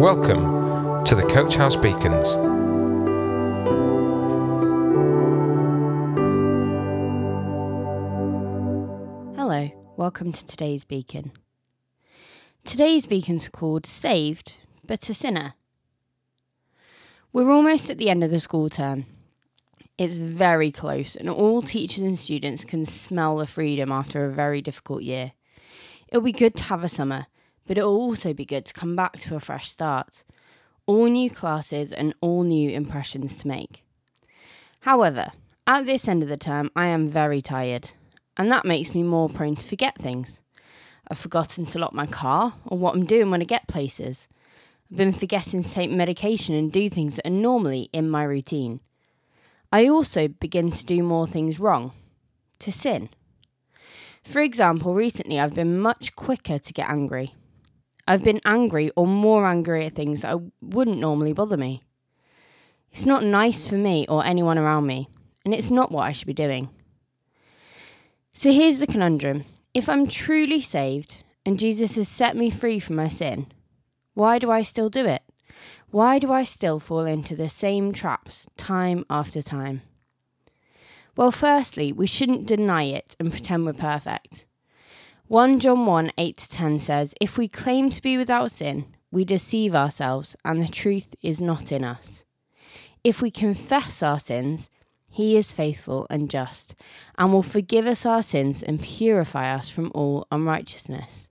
Welcome to the Coach House Beacons. Hello, welcome to today's beacon. Today's beacon's called Saved, but a Sinner. We're almost at the end of the school term. It's very close, and all teachers and students can smell the freedom after a very difficult year. It'll be good to have a summer, but it'll also be good to come back to a fresh start. All new classes and all new impressions to make. However, at this end of the term, I am very tired, and that makes me more prone to forget things. I've forgotten to lock my car or what I'm doing when I get places. I've been forgetting to take medication and do things that are normally in my routine. I also begin to do more things wrong, to sin. For example, recently I've been much quicker to get angry. I've been angry or more angry at things that wouldn't normally bother me. It's not nice for me or anyone around me, and it's not what I should be doing. So here's the conundrum if I'm truly saved and Jesus has set me free from my sin, why do I still do it? Why do I still fall into the same traps time after time? Well, firstly, we shouldn't deny it and pretend we're perfect. 1 John 1 8 to 10 says, If we claim to be without sin, we deceive ourselves and the truth is not in us. If we confess our sins, he is faithful and just, and will forgive us our sins and purify us from all unrighteousness.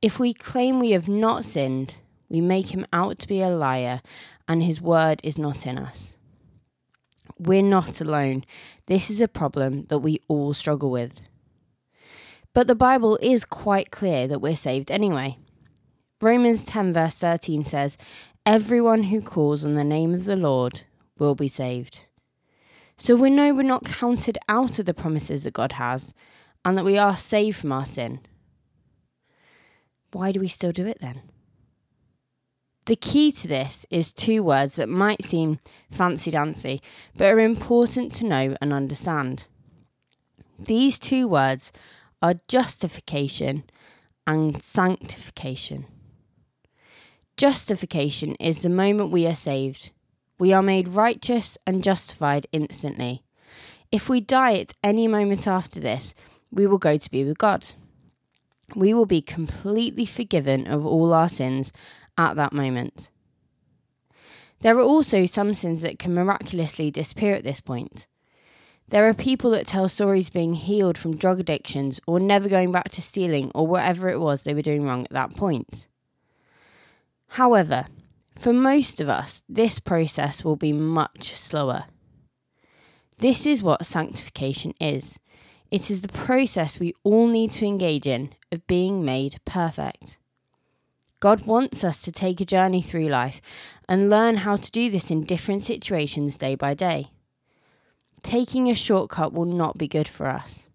If we claim we have not sinned, we make him out to be a liar, and his word is not in us. We're not alone. This is a problem that we all struggle with. But the Bible is quite clear that we're saved anyway. Romans 10, verse 13 says, Everyone who calls on the name of the Lord will be saved. So we know we're not counted out of the promises that God has and that we are saved from our sin. Why do we still do it then? The key to this is two words that might seem fancy dancy, but are important to know and understand. These two words are justification and sanctification. Justification is the moment we are saved. We are made righteous and justified instantly. If we die at any moment after this, we will go to be with God. We will be completely forgiven of all our sins at that moment. There are also some sins that can miraculously disappear at this point. There are people that tell stories being healed from drug addictions or never going back to stealing or whatever it was they were doing wrong at that point. However, for most of us, this process will be much slower. This is what sanctification is it is the process we all need to engage in of being made perfect. God wants us to take a journey through life and learn how to do this in different situations day by day. Taking a shortcut will not be good for us.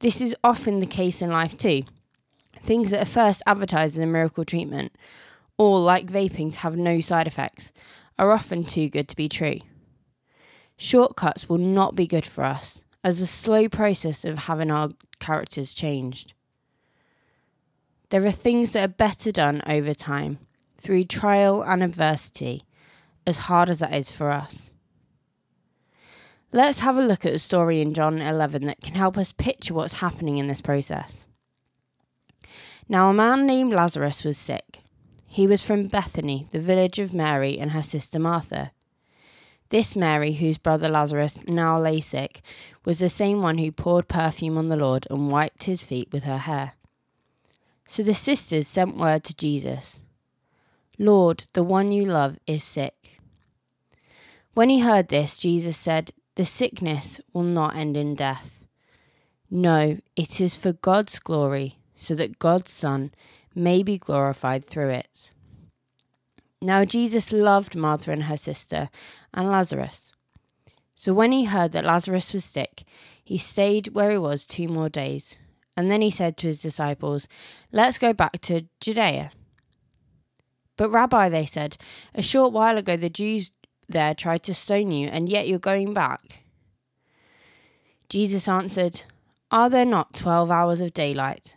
This is often the case in life too. Things that are first advertised as a miracle treatment or like vaping to have no side effects, are often too good to be true. Shortcuts will not be good for us, as the slow process of having our characters changed. There are things that are better done over time, through trial and adversity, as hard as that is for us. Let's have a look at a story in John 11 that can help us picture what's happening in this process. Now, a man named Lazarus was sick. He was from Bethany, the village of Mary and her sister Martha. This Mary, whose brother Lazarus now lay sick, was the same one who poured perfume on the Lord and wiped his feet with her hair. So the sisters sent word to Jesus Lord, the one you love is sick. When he heard this, Jesus said, The sickness will not end in death. No, it is for God's glory, so that God's Son may be glorified through it. Now Jesus loved Martha and her sister and Lazarus. So when he heard that Lazarus was sick, he stayed where he was two more days. And then he said to his disciples, Let's go back to Judea. But, Rabbi, they said, a short while ago the Jews there tried to stone you, and yet you're going back. Jesus answered, Are there not twelve hours of daylight?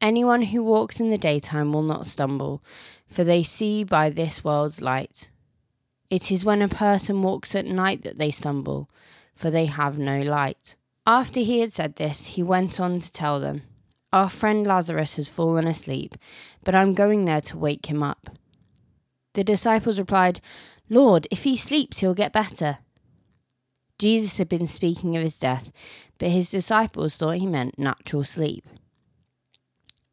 Anyone who walks in the daytime will not stumble, for they see by this world's light. It is when a person walks at night that they stumble, for they have no light. After he had said this, he went on to tell them, Our friend Lazarus has fallen asleep, but I'm going there to wake him up. The disciples replied, Lord, if he sleeps, he'll get better. Jesus had been speaking of his death, but his disciples thought he meant natural sleep.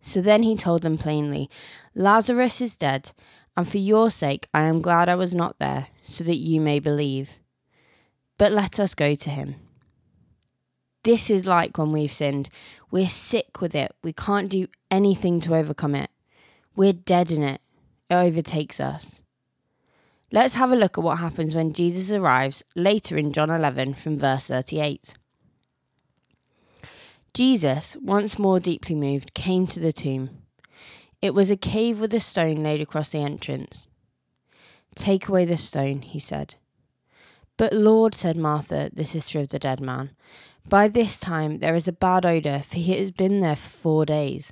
So then he told them plainly, Lazarus is dead, and for your sake I am glad I was not there, so that you may believe. But let us go to him. This is like when we've sinned. We're sick with it. We can't do anything to overcome it. We're dead in it. It overtakes us. Let's have a look at what happens when Jesus arrives later in John 11 from verse 38. Jesus, once more deeply moved, came to the tomb. It was a cave with a stone laid across the entrance. Take away the stone, he said. But Lord, said Martha, the sister of the dead man, by this time there is a bad odour, for he has been there for four days.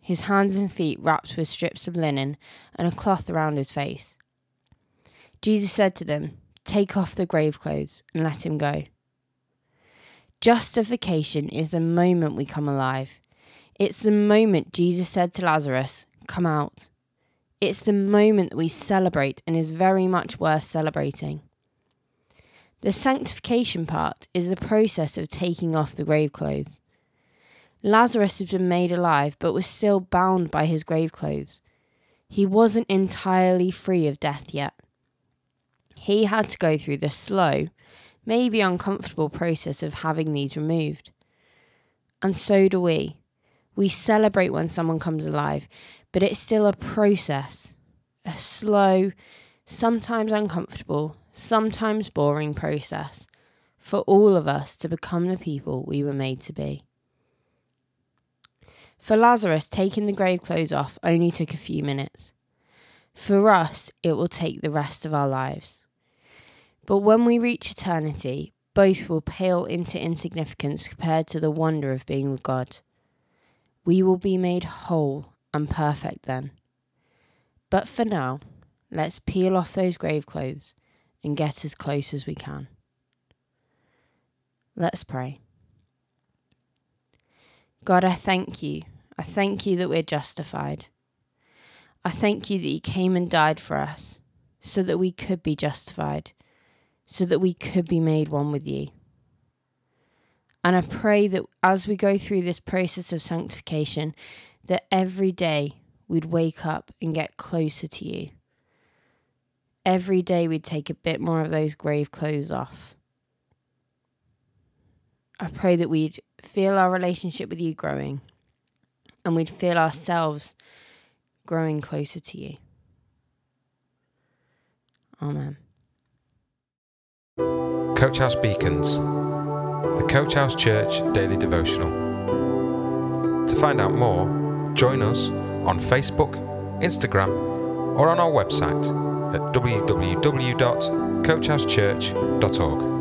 his hands and feet wrapped with strips of linen and a cloth around his face. Jesus said to them, Take off the grave clothes and let him go. Justification is the moment we come alive. It's the moment Jesus said to Lazarus, Come out. It's the moment that we celebrate and is very much worth celebrating. The sanctification part is the process of taking off the grave clothes. Lazarus had been made alive but was still bound by his grave clothes. He wasn't entirely free of death yet. He had to go through the slow, maybe uncomfortable process of having these removed. And so do we. We celebrate when someone comes alive, but it's still a process, a slow, sometimes uncomfortable, sometimes boring process for all of us to become the people we were made to be. For Lazarus, taking the grave clothes off only took a few minutes. For us, it will take the rest of our lives. But when we reach eternity, both will pale into insignificance compared to the wonder of being with God. We will be made whole and perfect then. But for now, let's peel off those grave clothes and get as close as we can. Let's pray. God, I thank you. I thank you that we're justified. I thank you that you came and died for us so that we could be justified so that we could be made one with you. And I pray that as we go through this process of sanctification, that every day we'd wake up and get closer to you. Every day we'd take a bit more of those grave clothes off. I pray that we'd feel our relationship with you growing and we'd feel ourselves growing closer to you. Amen. Coach House Beacons, the Coach House Church Daily Devotional. To find out more, join us on Facebook, Instagram, or on our website at www.coachhousechurch.org.